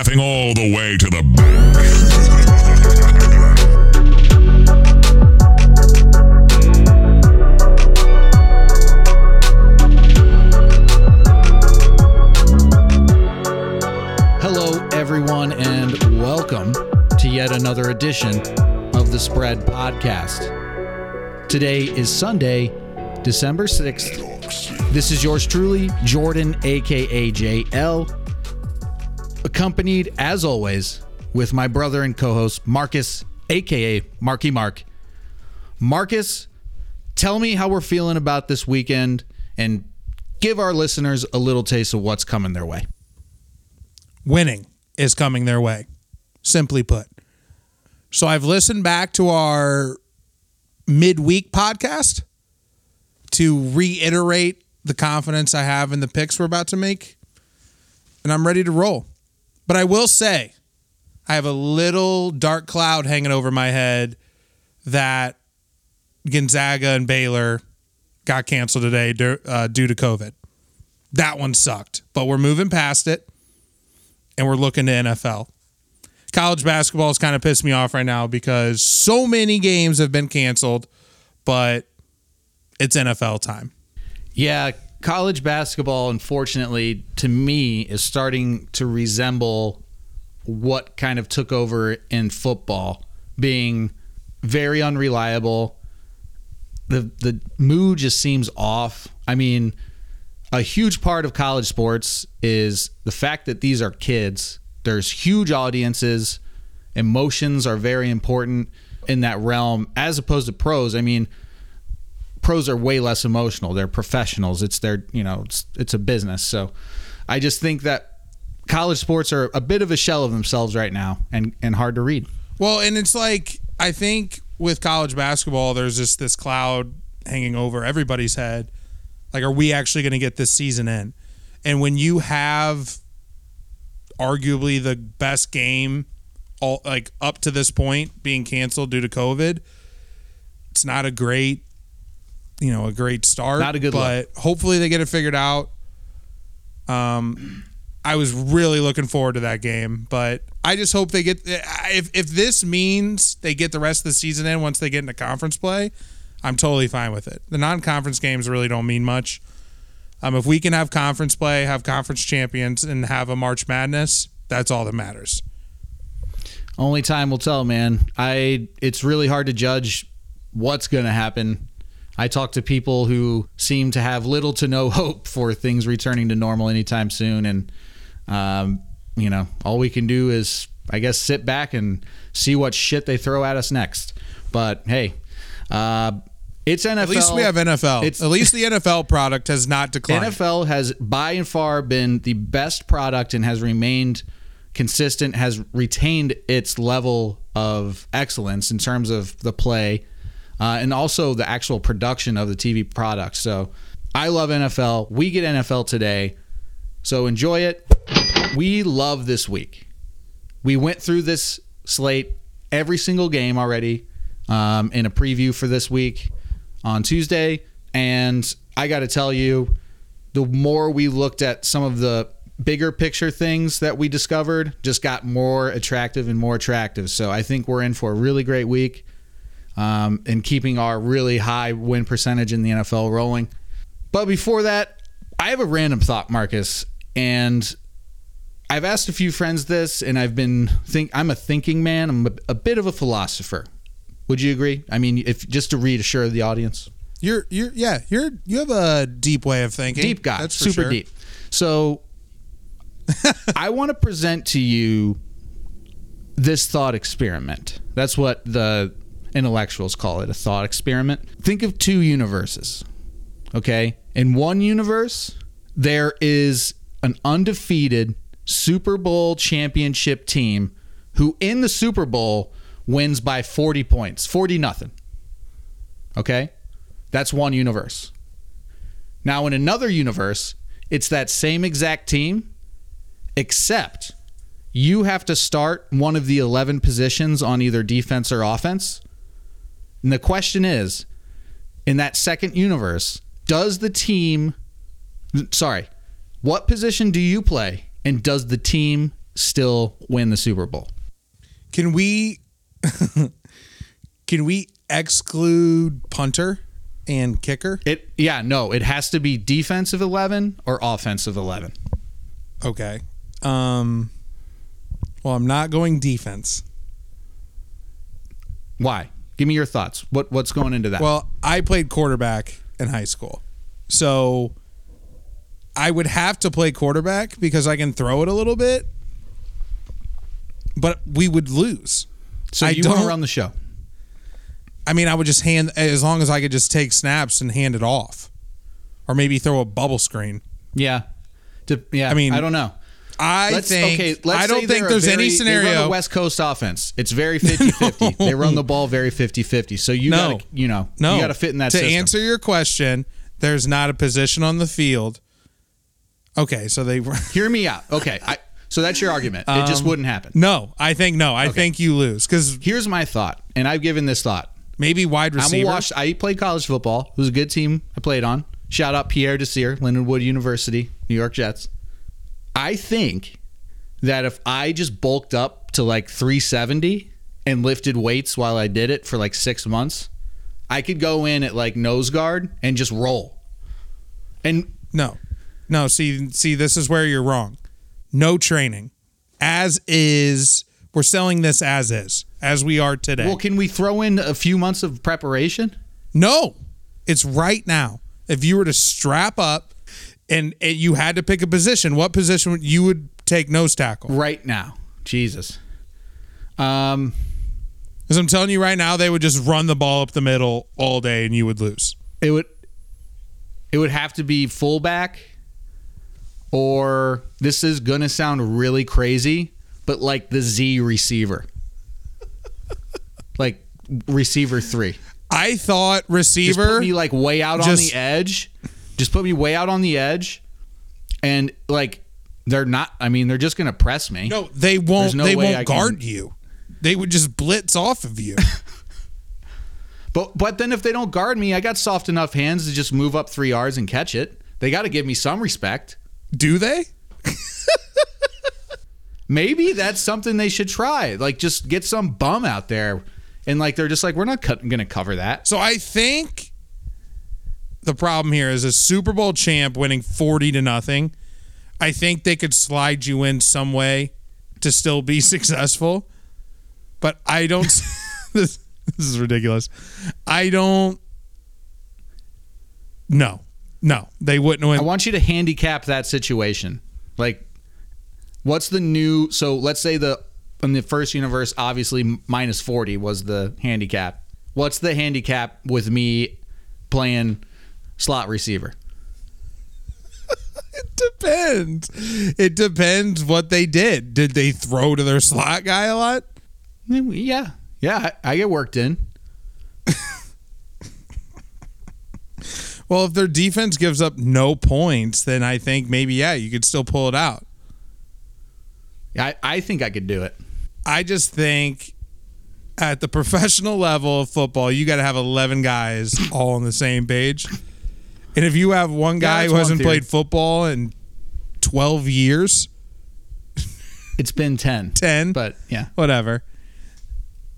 laughing all the way to the bank. Hello, everyone, and welcome to yet another edition of the Spread Podcast. Today is Sunday, December 6th. This is yours truly, Jordan, aka JL, accompanied, as always, with my brother and co host, Marcus, aka Marky Mark. Marcus, tell me how we're feeling about this weekend and give our listeners a little taste of what's coming their way. winning is coming their way, simply put. So I've listened back to our midweek podcast to reiterate the confidence I have in the picks we're about to make, and I'm ready to roll. But I will say, I have a little dark cloud hanging over my head that Gonzaga and Baylor got canceled today uh, due to COVID. That one sucked, but we're moving past it and we're looking to NFL. College basketball has kind of pissed me off right now because so many games have been canceled, but it's NFL time. Yeah, college basketball, unfortunately, to me, is starting to resemble what kind of took over in football, being very unreliable. The the mood just seems off. I mean, a huge part of college sports is the fact that these are kids. There's huge audiences. Emotions are very important in that realm as opposed to pros. I mean, pros are way less emotional. They're professionals. It's their, you know, it's it's a business. So I just think that college sports are a bit of a shell of themselves right now and and hard to read. Well, and it's like I think with college basketball, there's just this cloud hanging over everybody's head. Like, are we actually going to get this season in? And when you have arguably the best game, all like up to this point, being canceled due to COVID, it's not a great, you know, a great start. Not a good but hopefully they get it figured out. Um, I was really looking forward to that game, but I just hope they get if if this means they get the rest of the season in once they get into conference play, I'm totally fine with it. The non-conference games really don't mean much. Um, if we can have conference play, have conference champions, and have a March Madness, that's all that matters. Only time will tell, man. I it's really hard to judge what's going to happen. I talk to people who seem to have little to no hope for things returning to normal anytime soon, and um, you know, all we can do is, I guess, sit back and see what shit they throw at us next. But hey, uh, it's NFL. At least we have NFL. It's- At least the NFL product has not declined. NFL has by and far been the best product and has remained consistent, has retained its level of excellence in terms of the play uh, and also the actual production of the TV product. So I love NFL. We get NFL today. So enjoy it. We love this week. We went through this slate every single game already um, in a preview for this week on Tuesday. And I got to tell you, the more we looked at some of the bigger picture things that we discovered, just got more attractive and more attractive. So I think we're in for a really great week um, and keeping our really high win percentage in the NFL rolling. But before that, I have a random thought, Marcus, and I've asked a few friends this, and I've been think I'm a thinking man. I'm a, a bit of a philosopher. Would you agree? I mean, if just to reassure the audience, You're you're yeah you're you have a deep way of thinking. deep guy, That's super sure. deep. So, I want to present to you this thought experiment. That's what the intellectuals call it, a thought experiment. Think of two universes. Okay, in one universe, there is an undefeated Super Bowl championship team who, in the Super Bowl, wins by 40 points, 40 nothing. Okay, that's one universe. Now, in another universe, it's that same exact team, except you have to start one of the 11 positions on either defense or offense. And the question is in that second universe, does the team, sorry, what position do you play? And does the team still win the Super Bowl. Can we can we exclude punter and kicker? It yeah, no, it has to be defensive 11 or offensive 11. Okay. Um well, I'm not going defense. Why? Give me your thoughts. What what's going into that? Well, I played quarterback in high school. So I would have to play quarterback because I can throw it a little bit. But we would lose. so I you want don't- to run the show. I mean, I would just hand as long as I could just take snaps and hand it off. Or maybe throw a bubble screen. Yeah. To, yeah. I mean, I don't know. I Let's, think okay, let's I don't think there's very- any scenario the West Coast offense. It's very 50-50. They run the ball very 50-50. So you No. got to, you know, No, you got to fit in that To system. answer your question, there's not a position on the field. Okay, so they Hear me out. Okay. I, so that's your argument. It Um, just wouldn't happen. no. I think no. I think you lose because Here's my thought, and I've given this thought. maybe wide I'm a receiver. wash. I played college football. It was a good team I played on. Shout out Pierre Desir, Lindenwood University, New York Jets. I think that if I just bulked up to like 370 and lifted weights while I did it for like six months, I could go in at like nose guard and just roll. And No, no. See, see, this is where you're wrong. No training, as is. We're selling this as is, as we are today. well, can we throw in a few months of preparation? No, it's right now. If you were to strap up and, and you had to pick a position, what position would you would take nose tackle? Right now. Jesus. Um, Because I'm telling you right now, they would just run the ball up the middle all day and you would lose. it would it would have to be fullback or this is gonna sound really crazy but like the z receiver like receiver three I thought just receiver. put me like way out on the edge just put me way out on the edge and like they're not i mean they're just gonna press me no, they won't. No they won't I can- guard you. They would just blitz off of you. but but then if they don't guard me i got soft enough hands to just move up three yards and catch it they got to give me some respect Do they? Maybe that's something they should try. Like, just get some bum out there, and like they're just like, we're not co- to cover that. So I think the problem here is a Super Bowl champ winning 40 to nothing. I think they could slide you in some way to still be successful. But I don't this, this is ridiculous. I don't No. No, they wouldn't win. I want you to handicap that situation. Like, what's the new? So let's say the in the first universe, obviously minus forty was the handicap. What's the handicap with me playing slot receiver? It depends. It depends what they did. Did they throw to their slot guy a lot? Yeah, yeah, I, I get worked in. Well, if their defense gives up no points, then I think maybe yeah, you could still pull it out. I, I think I could do it. I just think at the professional level of football, you got to have 11 guys all on the same page. And if you have one guy who hasn't played football in 12 years, It's been ten, 10, but yeah. whatever,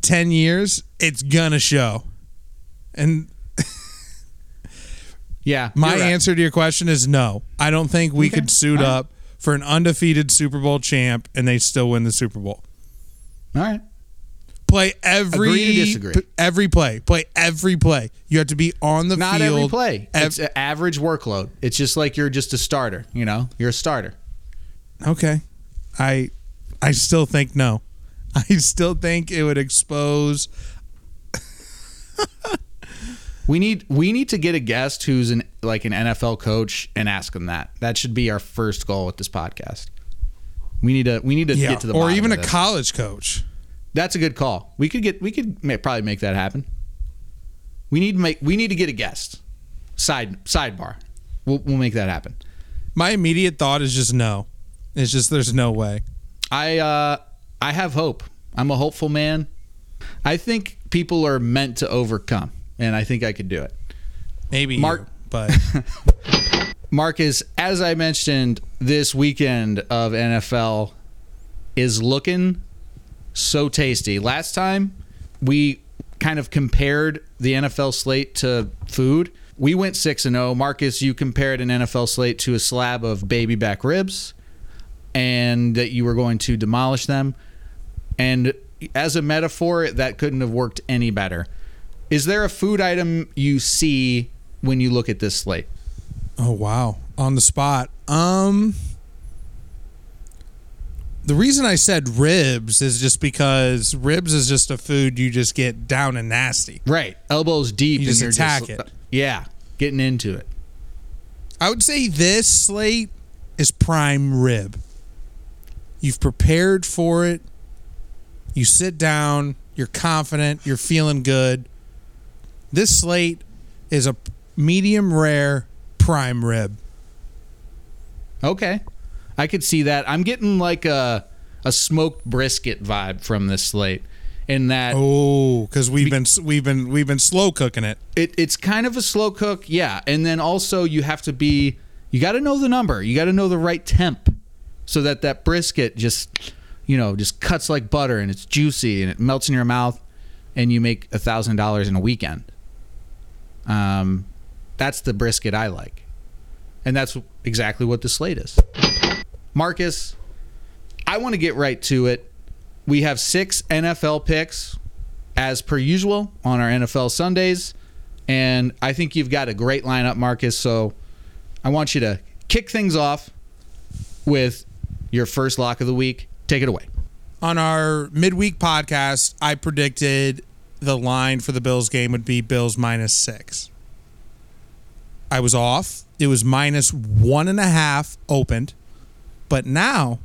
10 years, it's going to show. And Yeah, my right. answer to your question is no. I don't think we Okay. could suit right. up for an undefeated Super Bowl champ and they still win the Super Bowl. All right. Play every Agree to disagree. p- every play. Play every play. You have to be on the field. Not field. every play. ev- It's an average workload. It's just like you're just a starter. You know, you're a starter. Okay. I I still think no. I still think it would expose We need we need to get a guest who's an like an NFL coach and ask him that. That should be our first goal with this podcast. We need to we need to yeah, get to the or bottom even of a this. college coach. That's a good call. We could get we could ma- probably make that happen. We need to make we need to get a guest. Side sidebar. We'll we'll make that happen. My immediate thought is just no. It's just there's no way. I uh I have hope. I'm a hopeful man. I think people are meant to overcome, and I think I could do it. Maybe Mark- you, but Marcus, as I mentioned, this weekend of NFL is looking so tasty. Last time we kind of compared the NFL slate to food. We went 6 and 0. Marcus, you compared an NFL slate to a slab of baby back ribs and that you were going to demolish them. And as a metaphor, that couldn't have worked any better. Is there a food item you see when you look at this slate? Oh wow, on the spot. Um the reason I said ribs is just because ribs is just a food you just get down and nasty. Right. Elbows deep You and just attack just, it. Yeah. Getting into it. I would say this slate is prime rib. You've prepared for it. You sit down, you're confident, you're feeling good. This slate is a medium rare prime rib. Okay. I could see that. I'm getting like a a smoked brisket vibe from this slate. In that Oh, because we've been we've been we've been slow cooking it. it, it's kind of a slow cook, yeah. And then also you have to be you got to know the number. You got to know the right temp so that that brisket just you know just cuts like butter and it's juicy and it melts in your mouth and you make a thousand dollars in a weekend. Um, that's the brisket I like, and that's exactly what the slate is. Marcus, I want to get right to it. We have six NFL picks as per usual on our NFL Sundays. And I think you've got a great lineup, Marcus. So I want you to kick things off with your first lock of the week. Take it away. On our midweek podcast, I predicted the line for the Bills game would be Bills minus six. I was off. It was minus one and a half opened. But now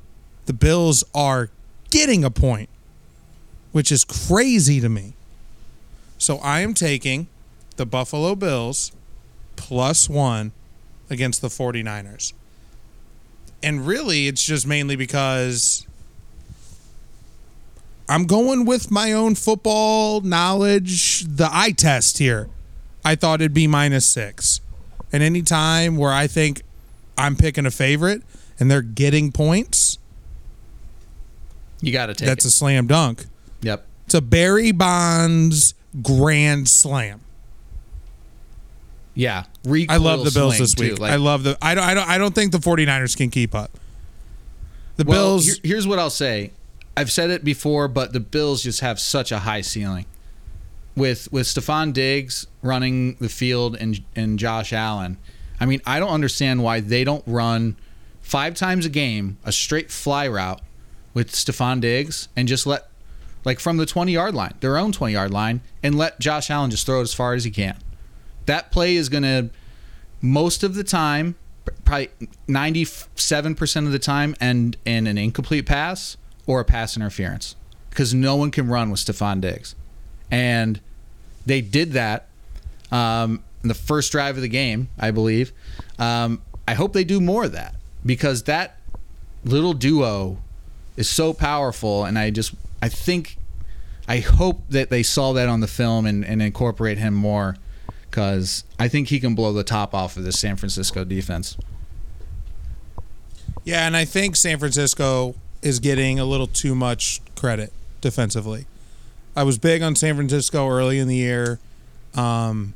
the Bills are getting a point, which is crazy to me. So I am taking the Buffalo Bills plus one against the 49ers. And really, it's just mainly because I'm going with my own football knowledge, the eye test here. I thought it'd be minus six. And any time where I think I'm picking a favorite and they're getting points, You got to take that's it. a slam dunk. yep. It's a Barry Bonds grand slam. Yeah. I love the Bills this week. too. Like- I love the I don't I don't I don't think the 49ers can keep up. The Well, Bills here- here's what I'll say. I've said it before, but the Bills just have such a high ceiling. With with Stefon Diggs running the field and and Josh Allen. I mean, I don't understand why they don't run five times a game a straight fly route with Stefon Diggs and just let like from the 20 yard line, their own 20 yard line, and let Josh Allen just throw it as far as he can. That play is going to most of the time, probably 97% of the time, end in an incomplete pass or a pass interference because no one can run with Stefon Diggs. And they did that um, in the first drive of the game, I believe. Um, I hope they do more of that because that little duo is so powerful. And I just, I think, I hope that they saw that on the film and, and incorporate him more because I think he can blow the top off of the San Francisco defense. Yeah, and I think San Francisco is getting a little too much credit defensively. I was big on San Francisco early in the year. Um,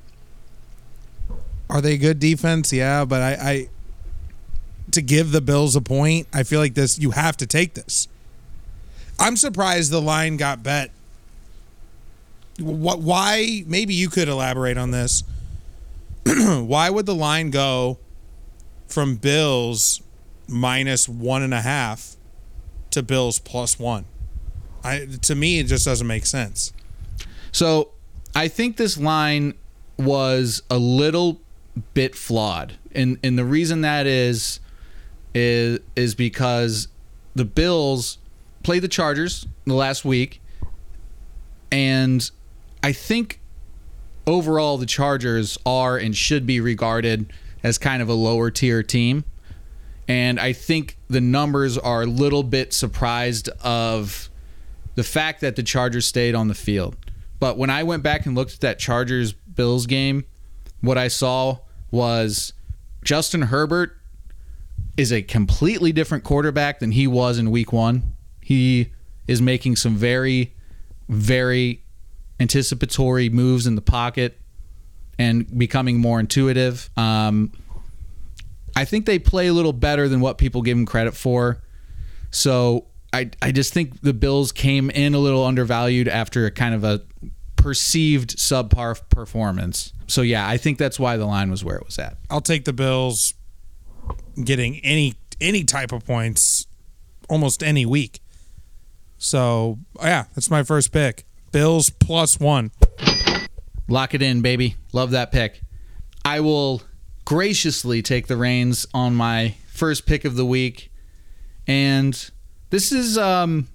are they good defense? Yeah, but I, I to give the Bills a point, I feel like this you have to take this. I'm surprised the line got bet. What? Why? Maybe you could elaborate on this. why would the line go from Bills minus one and a half to Bills plus one. I to me it just doesn't make sense. So I think this line was a little bit flawed, and and the reason that is is is because the Bills played the Chargers the last week, and I think overall the Chargers are and should be regarded as kind of a lower tier team. And I think the numbers are a little bit surprised of the fact that the Chargers stayed on the field. But when I went back and looked at that Chargers Bills game, what I saw was Justin Herbert is a completely different quarterback than he was in week one. He is making some very, very anticipatory moves in the pocket and becoming more intuitive. Um, I think they play a little better than what people give them credit for. So I I just think the Bills came in a little undervalued after a kind of a perceived subpar performance. So yeah, I think that's why the line was where it was at. I'll take the Bills getting any any type of points almost any week. So yeah, that's my first pick. Bills plus one. Lock it in, baby. Love that pick. I will graciously take the reins on my first pick of the week. And this is um,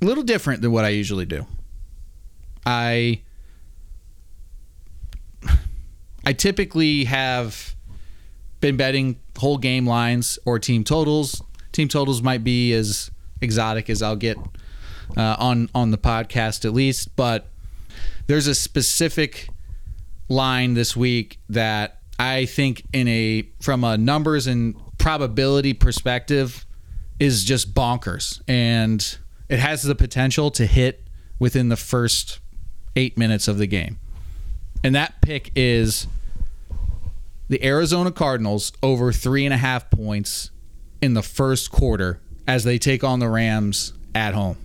a little different than what I usually do. I I typically have been betting whole game lines or team totals. Team totals might be as exotic as I'll get uh, on on the podcast at least, but there's a specific line this week that I think in a from a numbers and probability perspective is just bonkers and it has the potential to hit within the first eight minutes of the game. And that pick is the Arizona Cardinals over three and a half points in the first quarter as they take on the Rams at home.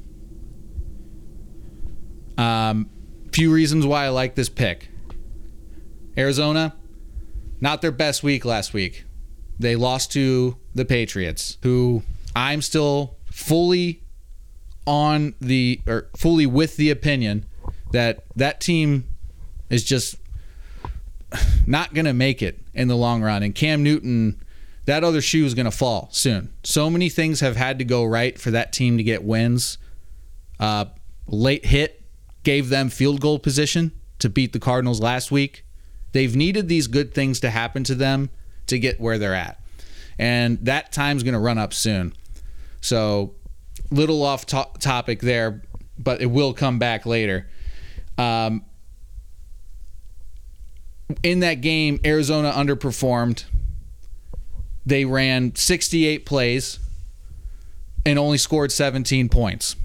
Um, few reasons why I like this pick. Arizona, not their best week last week. They lost to the Patriots, who I'm still fully on the or fully with the opinion that that team is just not going to make it in the long run. And Cam Newton, that other shoe is going to fall soon. So many things have had to go right for that team to get wins. Uh, late hit gave them field goal position to beat the Cardinals last week. They've needed these good things to happen to them to get where they're at. And that time's going to run up soon. So, little off to- topic there, but it will come back later. Um, in that game, Arizona underperformed. They ran 68 plays and only scored 17 points.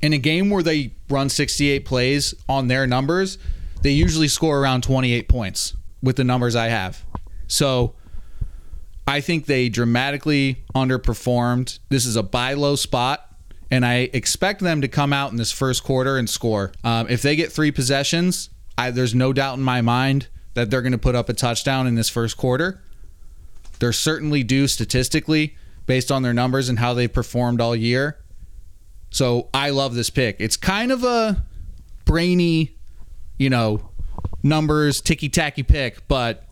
In a game where they run 68 plays on their numbers, they usually score around 28 points with the numbers I have. So I think they dramatically underperformed. This is a buy low spot, and I expect them to come out in this first quarter and score. Um, if they get three possessions, I, there's no doubt in my mind that they're going to put up a touchdown in this first quarter. They're certainly due statistically based on their numbers and how they performed all year. So I love this pick. It's kind of a brainy, you know, numbers ticky tacky pick, but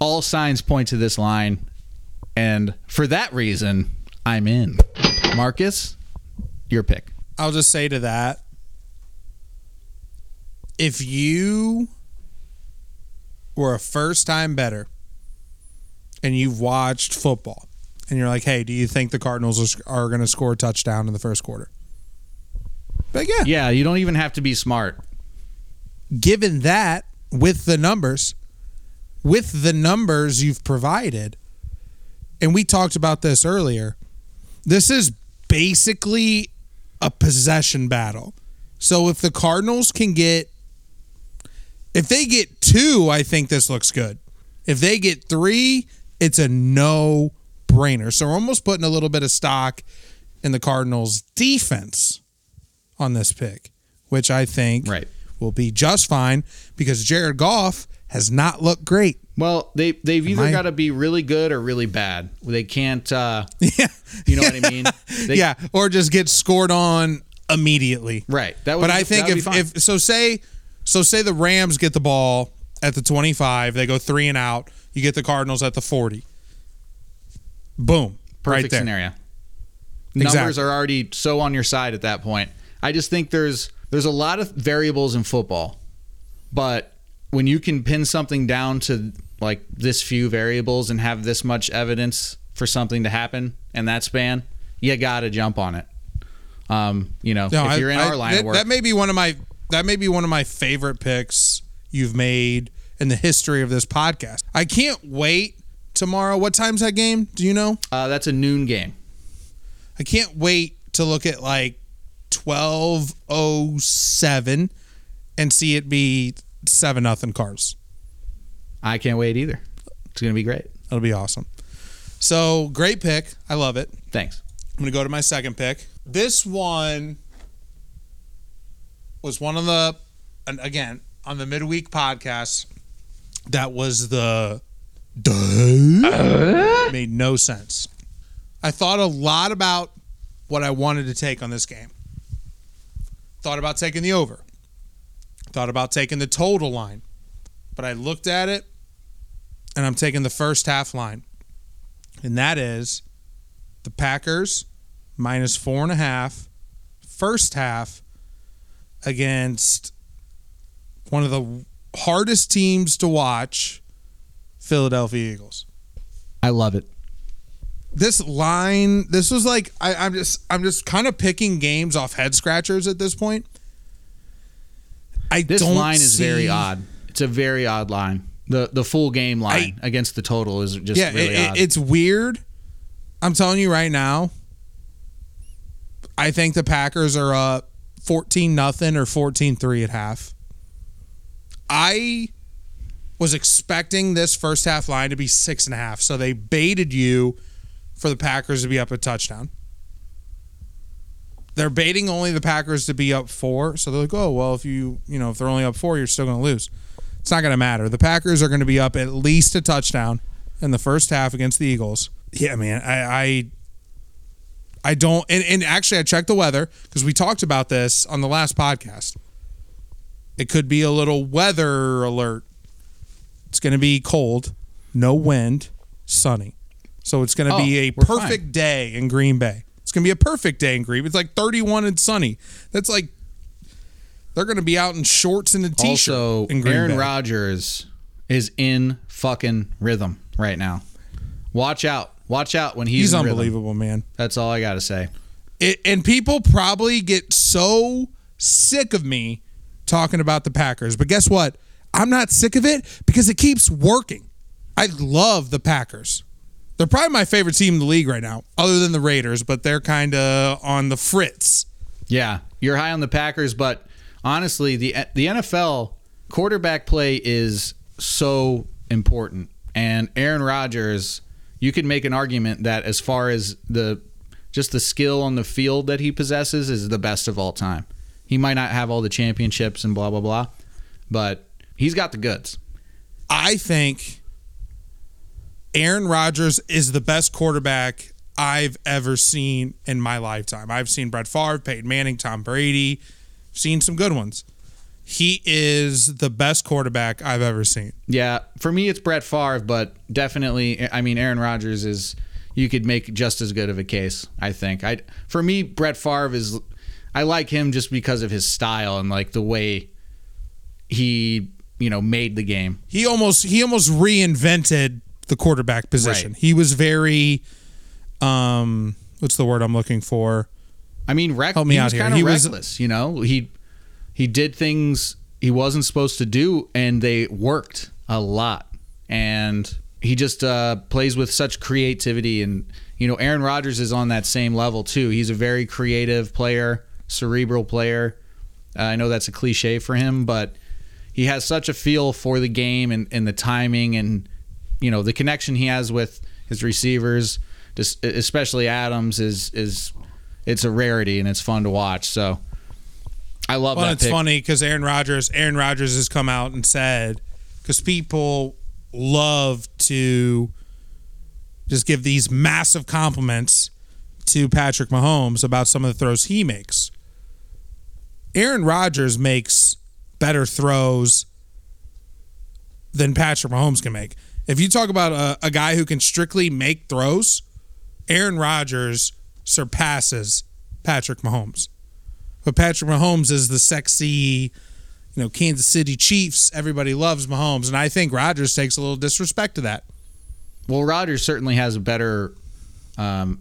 all signs point to this line. And for that reason, I'm in. Marcus, your pick. I'll just say to that if you were a first time better and you've watched football and you're like, hey, do you think the Cardinals are, are going to score a touchdown in the first quarter? But yeah, Yeah, you don't even have to be smart. given that with the numbers, with the numbers you've provided, and we talked about this earlier, this is basically a possession battle. So if the Cardinals can get, if they get two, I think this looks good. If they get three, it's a no brainer. So we're almost putting a little bit of stock in the Cardinals' defense on this pick, which I think Right. will be just fine because Jared Goff has not looked great. Well, they they've either got to be really good or really bad. They can't. Uh, Yeah. you know what I mean? They, yeah, or just get scored on immediately. Right. That would. But be- I think that would be if, if so say so say the Rams get the ball at the 25, they go 3 and out, you get the Cardinals at the 40. Boom. perfect right there. scenario. Exactly. Numbers are already so on your side at that point. I just think there's there's a lot of variables in football, but when you can pin something down to like this few variables and have this much evidence for something to happen in that span, you got to jump on it. Um, you know, No, if you're in I- our line that, of work, that may be one of my that may be one of my favorite picks you've made in the history of this podcast. I can't wait tomorrow. What time's that game? Do you know? uh, that's a noon game. I can't wait to look at like 1207 and see it be 7 nothing cars. I can't wait either. It's gonna be great. It'll be awesome. So, great pick. I love it. Thanks. I'm going to go to my second pick. This one was one of the, and again, on the midweek podcast, that was the, duh, made no sense. I thought a lot about what I wanted to take on this game. Thought about taking the over. Thought about taking the total line. But I looked at it and I'm taking the first half line. And that is the Packers minus four and a half, first half against one of the hardest teams to watch, Philadelphia Eagles. I love it. This line, this was like I, I'm just I'm just kind of picking games off head scratchers at this point. I This line is very odd. It's a very odd line. The the full game line against the total is just yeah, really it- it's weird. I'm telling you right now. I think the Packers are up 14 nothing or 14-3 at half. I was expecting this first half line to be six and a half, so they baited you for the Packers to be up a touchdown. They're baiting only the Packers to be up four, so they're like, oh well, if you you know if they're only up four, you're still going to lose. It's not going to matter. The Packers are going to be up at least a touchdown in the first half against the Eagles. Yeah, man, I I, I don't. And, and actually, I checked the weather because we talked about this on the last podcast. It could be a little weather alert. It's going to be cold, no wind, sunny. So it's going to Oh, be a perfect fine. day in Green Bay. It's going to be a perfect day in Green Bay. It's like 31 and sunny. That's like they're going to be out in shorts and a t-shirt also Aaron Rodgers is in fucking rhythm right now. Watch out. Watch out when he's, He's in rhythm. unbelievable, man. That's all I got to say. it, and people probably get so sick of me talking about the Packers. But guess what? I'm not sick of it because it keeps working. I love the Packers. They're probably my favorite team in the league right now, other than the Raiders, but they're kind of on the fritz. Yeah, you're high on the Packers, but honestly, the the NFL quarterback play is so important, and Aaron Rodgers, you could make an argument that as far as the just the skill on the field that he possesses is the best of all time. He might not have all the championships and blah blah blah, but he's got the goods. I think Aaron Rodgers is the best quarterback I've ever seen in my lifetime. I've seen Brett Favre, Peyton Manning, Tom Brady, seen some good ones. He is the best quarterback I've ever seen. Yeah, for me it's Brett Favre, but definitely, I mean Aaron Rodgers is. You could make just as good of a case, I think. I for me, Brett Favre is. I like him just because of his style and like the way he, you know, made the game. He almost he almost reinvented the quarterback position. Right. He was very um what's the word I'm looking for? I mean, reck- Help me he out was here. kind of He was- reckless. You know, he he did things he wasn't supposed to do, and they worked a lot. And he just uh, plays with such creativity, and you know, Aaron Rodgers is on that same level too. He's a very creative player, cerebral player. Uh, I know that's a cliche for him, but he has such a feel for the game and, and the timing and you know the connection he has with his receivers, especially Adams, is is it's a rarity and it's fun to watch. So I love Well, that it's pick. funny because Aaron Rodgers, Aaron Rodgers has come out and said because people love to just give these massive compliments to Patrick Mahomes about some of the throws he makes. Aaron Rodgers makes better throws than Patrick Mahomes can make. If you talk about a, a guy who can strictly make throws, Aaron Rodgers surpasses Patrick Mahomes. But Patrick Mahomes is the sexy, you know, Kansas City Chiefs. Everybody loves Mahomes, and I think Rodgers takes a little disrespect to that. Well, Rodgers certainly has a better. Um,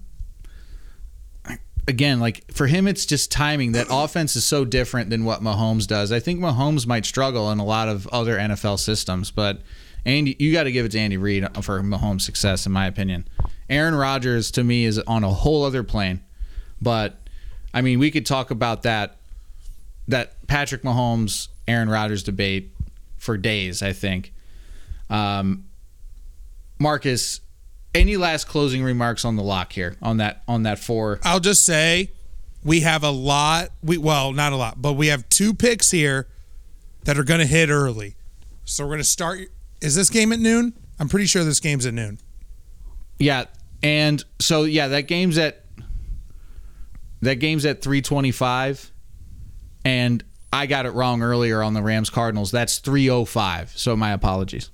again, like for him, it's just timing. That offense is so different than what Mahomes does. I think Mahomes might struggle in a lot of other NFL systems, but Andy, you got to give it to Andy Reid for Mahomes' success, in my opinion. Aaron Rodgers to me is on a whole other plane. But I mean, we could talk about that that Patrick Mahomes Aaron Rodgers debate for days. I think. Um, Marcus, any last closing remarks on the lock here on that on that four? I'll just say we have a lot. We well, not a lot, but we have two picks here that are going to hit early. So we're going to start. Is this game at noon? I'm pretty sure this game's at noon. Yeah, and so yeah, that game's at that game's at 325 and I got it wrong earlier on the Rams Cardinals. That's 305. So my apologies.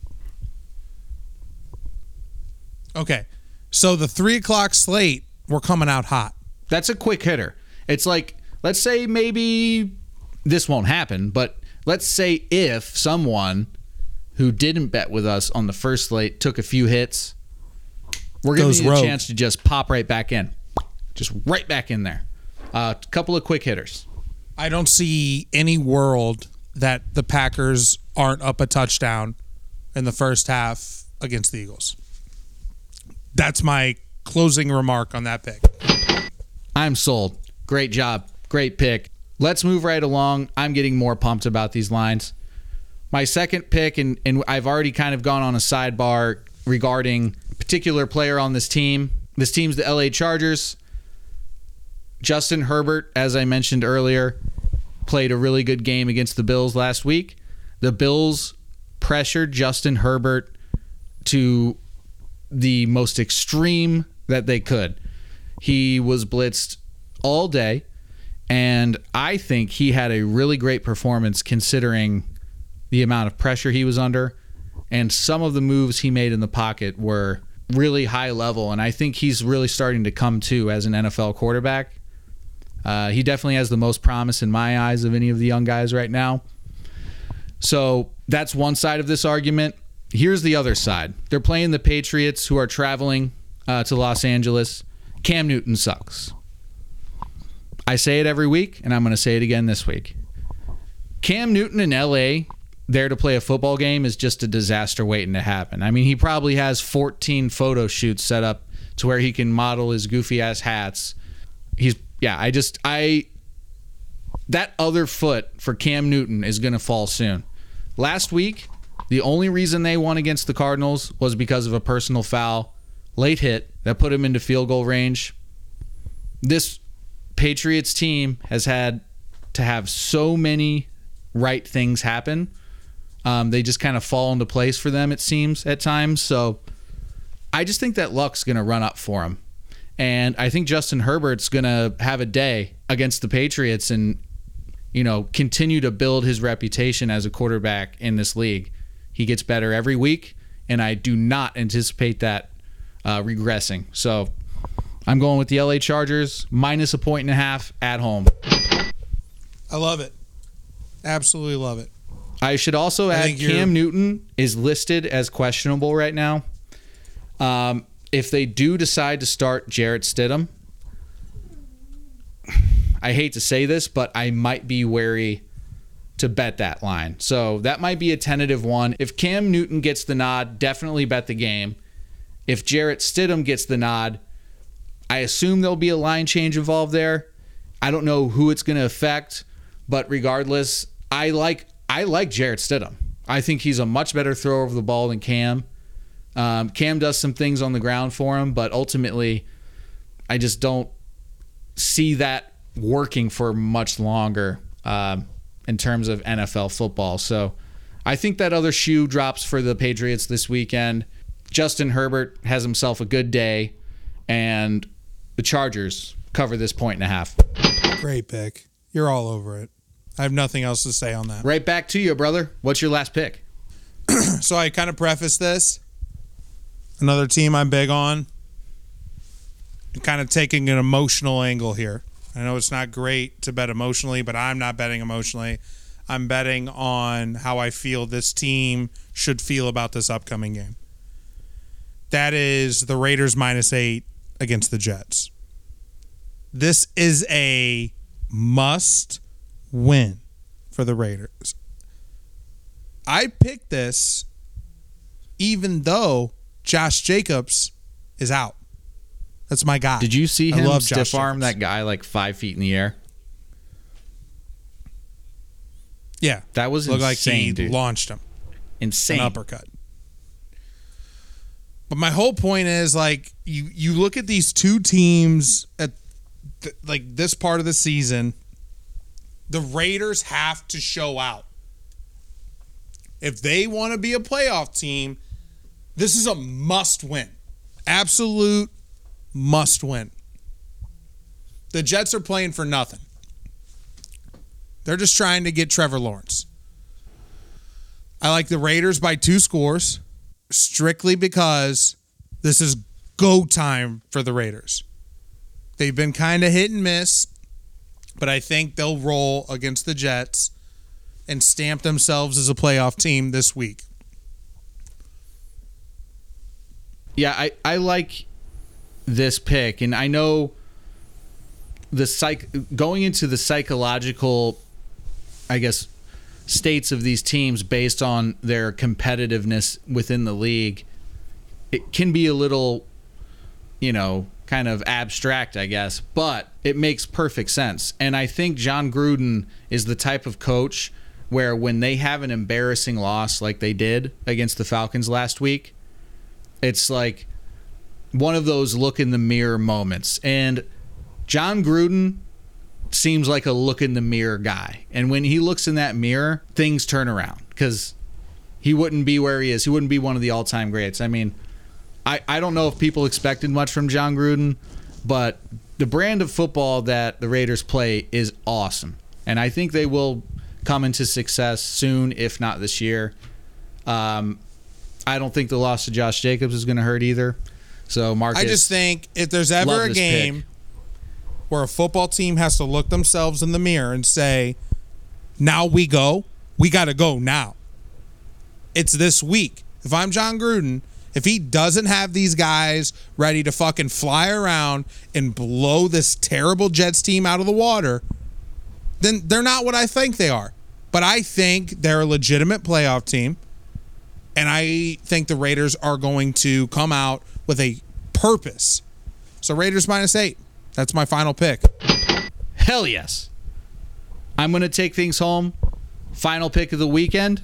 Okay, so the three o'clock slate, we're coming out hot. That's a quick hitter. It's like let's say maybe this won't happen, but let's say if someone who didn't bet with us on the first slate took a few hits, we're giving Goes you a chance to just pop right back in, just right back in there. A uh, couple of quick hitters. I don't see any world that the Packers aren't up a touchdown in the first half against the Eagles. That's my closing remark on that pick. I'm sold. Great job. Great pick. Let's move right along. I'm getting more pumped about these lines. My second pick, and, and I've already kind of gone on a sidebar regarding a particular player on this team. This team's the LA Chargers. Justin Herbert, as I mentioned earlier, played a really good game against the Bills last week. The Bills pressured Justin Herbert to the most extreme that they could. He was blitzed all day, and I think he had a really great performance considering the amount of pressure he was under. And some of the moves he made in the pocket were really high level, and I think he's really starting to come to as an NFL quarterback. Uh, he definitely has the most promise in my eyes of any of the young guys right now. So that's one side of this argument. Here's the other side. They're playing the Patriots, who are traveling uh, to Los Angeles. Cam Newton sucks. I say it every week, and I'm going to say it again this week. Cam Newton in LA there to play a football game is just a disaster waiting to happen. I mean, he probably has 14 photo shoots set up to where he can model his goofy ass hats. He's yeah, I just I that other foot for Cam Newton is going to fall soon. Last week, the only reason they won against the Cardinals was because of a personal foul, late hit that put him into field goal range. This Patriots team has had to have so many right things happen. Um, they just kind of fall into place for them, it seems, at times. So I just think that luck's going to run up for him. And I think Justin Herbert's going to have a day against the Patriots and, you know, continue to build his reputation as a quarterback in this league. He gets better every week, and I do not anticipate that uh, regressing. So I'm going with the LA Chargers minus a point and a half at home. I love it. Absolutely love it. I should also I add Cam Newton is listed as questionable right now. Um, if they do decide to start Jarrett Stidham, I hate to say this, but I might be wary to bet that line. So that might be a tentative one. If Cam Newton gets the nod, definitely bet the game. If Jarrett Stidham gets the nod, I assume there'll be a line change involved there. I don't know who it's going to affect, but regardless, I like I like Jarrett Stidham. I think he's a much better thrower of the ball than Cam. Um, Cam does some things on the ground for him, but ultimately, I just don't see that working for much longer um, in terms of NFL football. So I think that other shoe drops for the Patriots this weekend. Justin Herbert has himself a good day, and the Chargers cover this point and a half. Great pick. You're all over it. I have nothing else to say on that. Right back to you, brother. What's your last pick? So I kind of preface this. Another team I'm big on. Kind of taking an emotional angle here. I know it's not great to bet emotionally, but I'm not betting emotionally. I'm betting on how I feel this team should feel about this upcoming game. That is the Raiders minus eight against the Jets. This is a must win for the Raiders. I picked this even though Josh Jacobs is out. That's my guy. Did you see I him love Josh stiff arm Jacobs. that guy like five feet in the air? Yeah, That was looked like insane, he dude. launched him Insane. an uppercut. But my whole point is like you you look at these two teams at th- like this part of the season, the Raiders have to show out. If they want to be a playoff team, this is a must win. Absolute must win. The Jets are playing for nothing. They're just trying to get Trevor Lawrence. I like the Raiders by two scores strictly because this is go time for the Raiders. They've been kind of hit and miss, but I think they'll roll against the Jets and stamp themselves as a playoff team this week. Yeah, I, I like this pick, and I know the psych going into the psychological, I guess, states of these teams based on their competitiveness within the league. It can be a little, you know, kind of abstract, I guess, but it makes perfect sense. And I think Jon Gruden is the type of coach where when they have an embarrassing loss like they did against the Falcons last week, it's like one of those look in the mirror moments. And Jon Gruden seems like a look in the mirror guy. And when he looks in that mirror, things turn around because he wouldn't be where he is. He wouldn't be one of the all time greats. I mean, I, I don't know if people expected much from Jon Gruden, but the brand of football that the Raiders play is awesome. And I think they will come into success soon, if not this year. Um, I don't think the loss to Josh Jacobs is going to hurt either. So Marcus, I just think if there's ever a game pick. where a football team has to look themselves in the mirror and say, now we go, we got to go now. It's this week. If I'm Jon Gruden, if he doesn't have these guys ready to fucking fly around and blow this terrible Jets team out of the water, then they're not what I think they are. But I think they're a legitimate playoff team. And I think the Raiders are going to come out with a purpose. So Raiders minus eight. That's my final pick. hell yes. I'm going to take things home. Final pick of the weekend.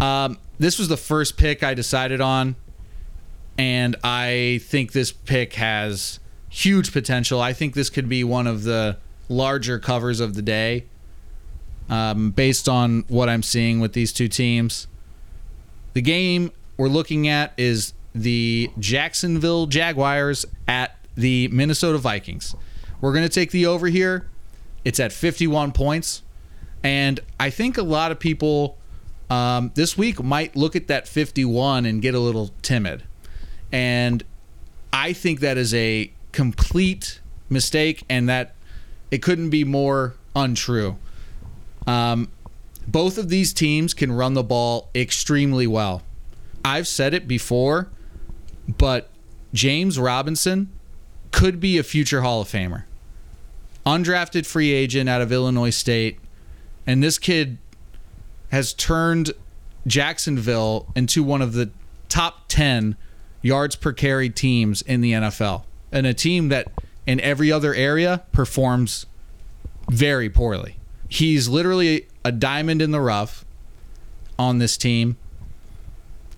Um, this was the first pick I decided on, and I think this pick has huge potential. I think this could be one of the larger covers of the day, um, based on what I'm seeing with these two teams. The game we're looking at is the Jacksonville Jaguars at the Minnesota Vikings. We're going to take the over here. It's at 51 points. And I think a lot of people um, this week might look at that 51 and get a little timid. And I think that is a complete mistake and that it couldn't be more untrue. Um, both of these teams can run the ball extremely well. I've said it before, but James Robinson could be a future Hall of Famer. Undrafted free agent out of Illinois State. And this kid has turned Jacksonville into one of the top 10 yards per carry teams in the NFL. And a team that in every other area performs very poorly. He's literally a diamond in the rough on this team.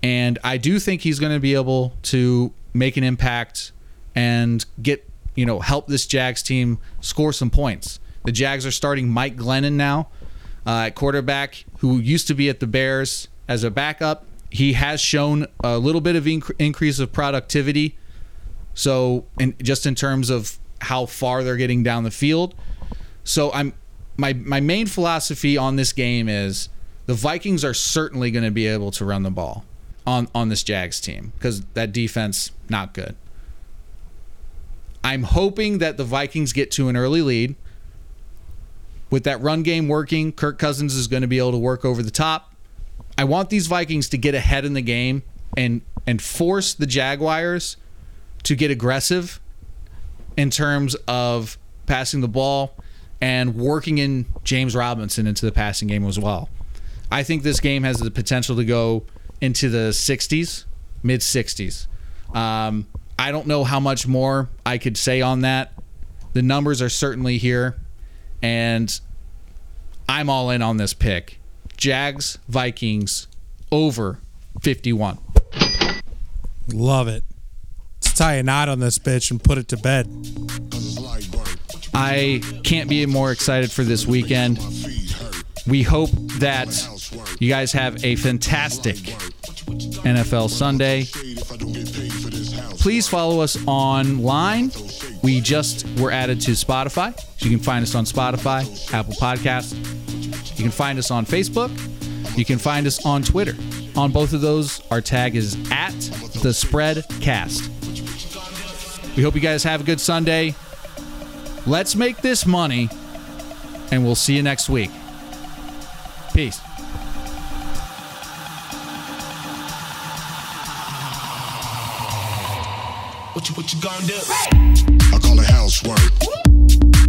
And I do think he's going to be able to make an impact and get, you know, help this Jags team score some points. The Jags are starting Mike Glennon now uh, at quarterback, who used to be at the Bears as a backup. He has shown a little bit of inc- increase of productivity. So, in, just in terms of how far they're getting down the field. So, I'm my my main philosophy on this game is the Vikings are certainly going to be able to run the ball on on this Jags team because that defense not good. I'm hoping that the Vikings get to an early lead. With that run game working, Kirk Cousins is going to be able to work over the top. I want these Vikings to get ahead in the game and and force the Jaguars to get aggressive in terms of passing the ball and working in James Robinson into the passing game as well. I think this game has the potential to go into the 60s, mid 60s. Um, I don't know how much more I could say on that. The numbers are certainly here, and I'm all in on this pick. Jags Vikings over 51. Love it. Let's tie a knot on this bitch and put it to bed. I can't be more excited for this weekend. We hope that you guys have a fantastic NFL Sunday. Please follow us online. We just were added to Spotify. So you can find us on Spotify, Apple Podcasts. You can find us on Facebook. You can find us on Twitter. On both of those, our tag is at the spreadcast. We hope you guys have a good Sunday. Let's make this money, and we'll see you next week. Peace. What you what you gonna do? I call it housework.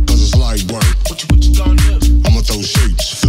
Cause it's light work. What you what you gonna do? I'ma throw shapes,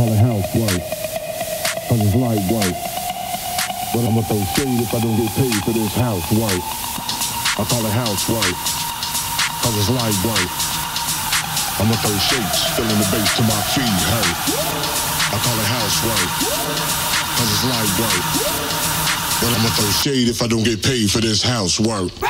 I call it housework. Cause it's light work. But I'ma throw shade if I don't get paid for this housework. I call it housework. Cause it's light work. I'ma throw shapes, feeling the bass till my feet hurt. I call it housework. Cause it's light work. But I'ma throw shade if I don't get paid for this housework. Housework.